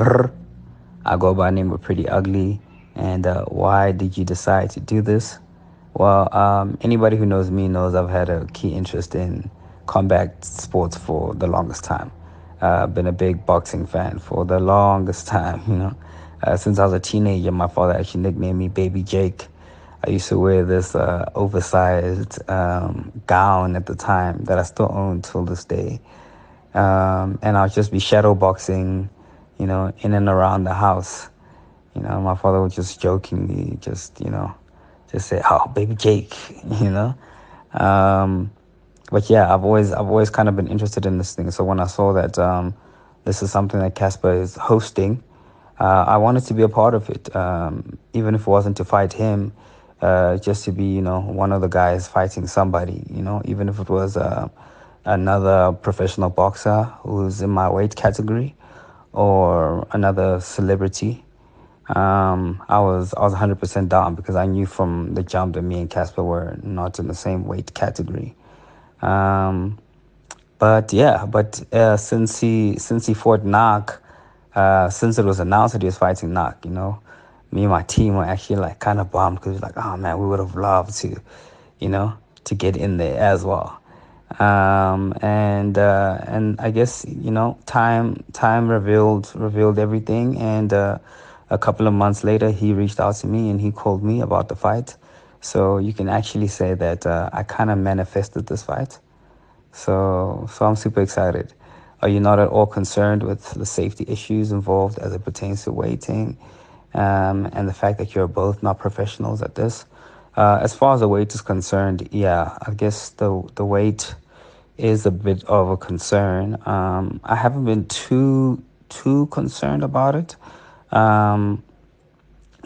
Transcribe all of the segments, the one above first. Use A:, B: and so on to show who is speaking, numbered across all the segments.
A: Brr. I go by name of Priddy Ugly. And uh, why did you decide to do this? Well, um, anybody who knows me knows I've had a key interest in combat sports for the longest time. Uh, I've been a big boxing fan for the longest time, you know. Uh, since I was a teenager, my father actually nicknamed me Baby Jake. I used to wear this uh, oversized um, gown at the time that I still own till this day. Um, and I'll just be shadow boxing, you know, in and around the house. You know, my father would just jokingly just, you know, just say, "Oh, baby Jake," you know. Um, but yeah, I've always I've always kind of been interested in this thing. So when I saw that um, this is something that Cassper is hosting, uh, I wanted to be a part of it, um, even if it wasn't to fight him, uh, just to be you know one of the guys fighting somebody. You know, even if it was uh, another professional boxer who's in my weight category, or another celebrity. Um, I was I was 100% down because I knew from the jump that me and Cassper were not in the same weight category. Um, but yeah, but uh, since he since he fought Naak, uh, since it was announced that he was fighting Naak, you know, me and my team were actually like kind of bummed because like, oh man, we would have loved to, you know, to get in there as well. Um, and uh, and I guess you know, time time revealed revealed everything and. Uh, a couple of months later, he reached out to me and he called me about the fight. So you can actually say that uh, I kind of manifested this fight. So, so I'm super excited. Are you not at all concerned with the safety issues involved as it pertains to waiting, um, and the fact that you're both not professionals at this? Uh, as far as the weight is concerned, yeah, I guess the the weight is a bit of a concern. Um, I haven't been too too concerned about it. Um,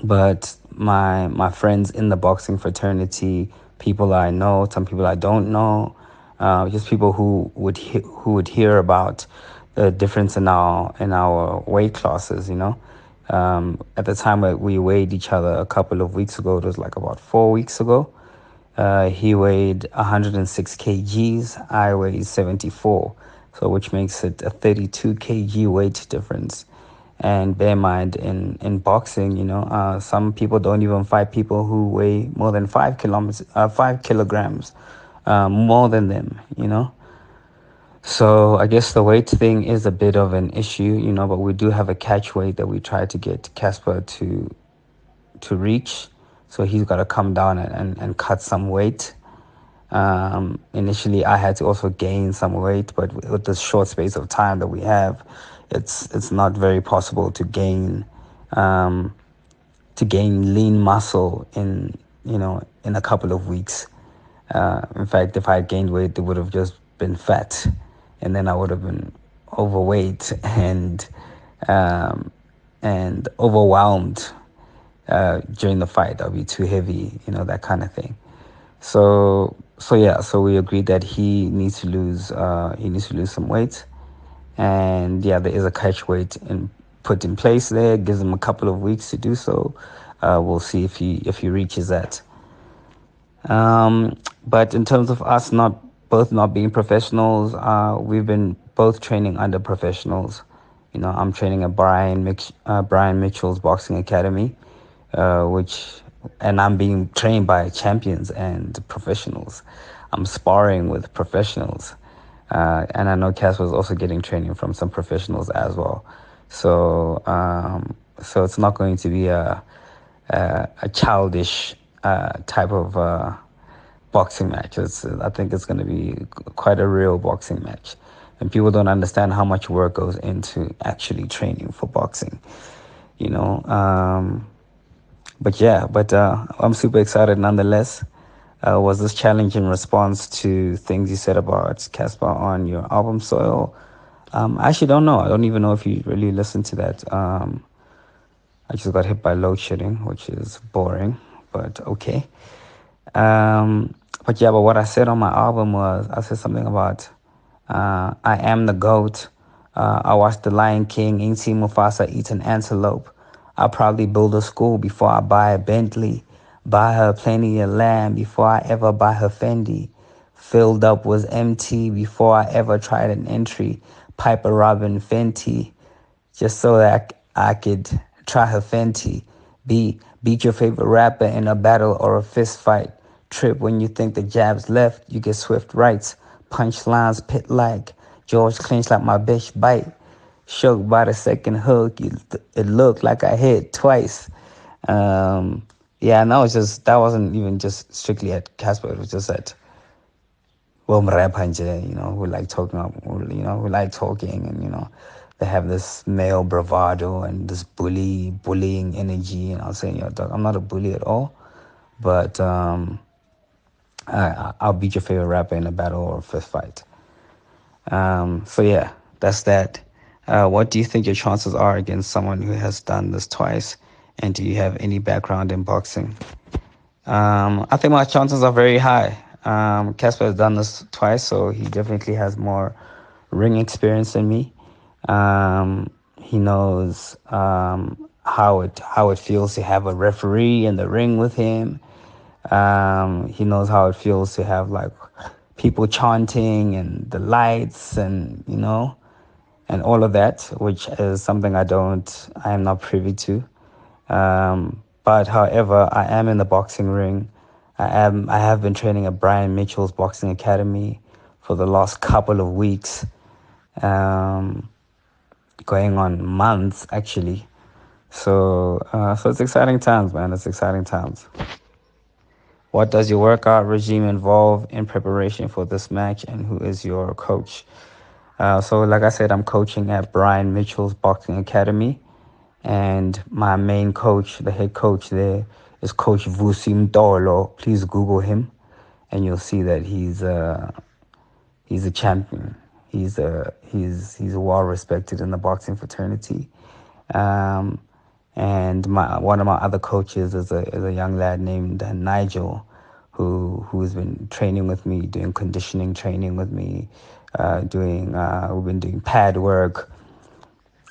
A: but my my friends in the boxing fraternity, people I know, some people I don't know, uh, just people who would he- who would hear about the difference in our in our weight classes. You know, um, at the time we weighed each other a couple of weeks ago, it was like about four weeks ago. Uh, he weighed 106 kgs. I weighed 74, so which makes it a 32 kg weight difference. And bear in mind, in, in boxing, you know, uh, some people don't even fight people who weigh more than five kilometers, uh, five kilograms, uh, more than them, you know. So I guess the weight thing is a bit of an issue, you know, but we do have a catch weight that we try to get Cassper to to reach. So he's got to come down and, and, and cut some weight. Um, initially, I had to also gain some weight, but with the short space of time that we have, it's it's not very possible to gain um, to gain lean muscle in you know in a couple of weeks. Uh, in fact, if I had gained weight, it would have just been fat, and then I would have been overweight and um, and overwhelmed uh, during the fight. I'll be too heavy, you know that kind of thing. So so yeah, so we agreed that he needs to lose uh, he needs to lose some weight and yeah, there is a catch weight in, put in place there. Gives him a couple of weeks to do so. Uh, we'll see if he if he reaches that. Um, but in terms of us not both not being professionals, uh, we've been both training under professionals. You know, I'm training at Brian Mitch, uh, Brian Mitchell's Boxing Academy, uh, which and I'm being trained by champions and professionals. I'm sparring with professionals. Uh, and I know Cass was also getting training from some professionals as well. So, um, so it's not going to be a a, a childish uh, type of uh, boxing match. It's, I think it's going to be quite a real boxing match, and people don't understand how much work goes into actually training for boxing. You know, um, but yeah, but uh, I'm super excited nonetheless. Uh, was this challenge in response to things you said about Cassper on your album Soil? Um, I actually don't know. I don't even know if you really listened to that. Um, I just got hit by load shedding, which is boring, but okay. Um, but yeah, but what I said on my album was I said something about uh, I am the goat. Uh, I watched The Lion King, ain't seen Mufasa eat an antelope. I'll probably build a school before I buy a Bentley. Buy her plenty of land before I ever buy her Fendi. Filled up was empty before I ever tried an entry. Piper Robin Fenty. Just so that I could try her Fenty. B. Beat your favorite rapper in a battle or a fist fight. Trip when you think the jab's left, you get swift rights. Punchlines pit like. George clinch like my bitch bite. Shook by the second hook, it looked like I hit twice. Um, yeah, and that was just that wasn't even just strictly at Cassper, It was just at well, you know, who like talking, you know, who like talking, and you know, they have this male bravado and this bully, bullying energy. And I was saying, yo, dog, I'm not a bully at all, but um, I, I'll beat your favorite rapper in a battle or a fist fight. Um, so yeah, that's that. Uh, what do you think your chances are against someone who has done this twice? And do you have any background in boxing? Um, I think my chances are very high. Um, Cassper has done this twice, so he definitely has more ring experience than me. Um, he knows um, how it how it feels to have a referee in the ring with him. Um, he knows how it feels to have like people chanting and the lights and you know and all of that, which is something I don't, I am not privy to. Um, but however, I am in the boxing ring. I am, I have been training at Brian Mitchell's Boxing Academy for the last couple of weeks, um, going on months actually. So, uh, so it's exciting times, man. It's exciting times. What does your workout regime involve in preparation for this match, and who is your coach? Uh, so, like I said, I'm coaching at Brian Mitchell's Boxing Academy, and my main coach, the head coach there, is Coach Vusim Mdolo. Please Google him, and you'll see that he's a he's a champion. He's a he's he's well respected in the boxing fraternity. Um, and my one of my other coaches is a is a young lad named Nigel, who who's been training with me, doing conditioning training with me, uh, doing uh, we've been doing pad work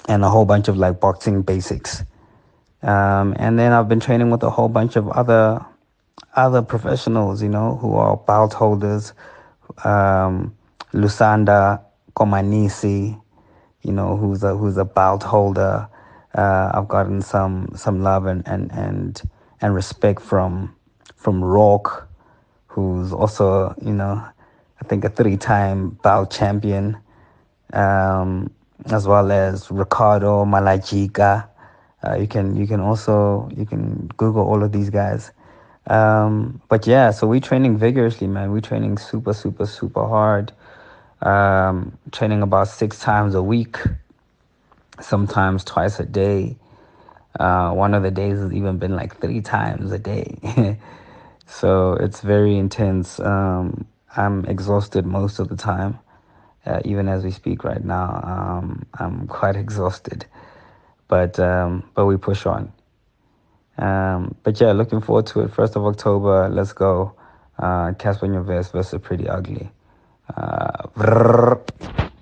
A: and a whole bunch of like boxing basics. Um, and then I've been training with a whole bunch of other other professionals, you know, who are belt holders, um, Lusanda Komanisi, you know, who's a who's a belt holder. Uh, I've gotten some some love and, and and and respect from from Rock, who's also you know I think a three-time bout champion, um, as well as Ricardo Malajika. Uh, you can you can also you can Google all of these guys. Um, but yeah, so we're training vigorously, man. We're training super super super hard. Um, training about six times a week, sometimes twice a day. Uh, one of the days has even been like three times a day. so it's very intense. Um, I'm exhausted most of the time. Uh, even as we speak right now, um, I'm quite exhausted. But um, but we push on. Um, but yeah, looking forward to it. First of October, let's go. Uh, Cassper Nyovest versus Priddy Ugly. Uh,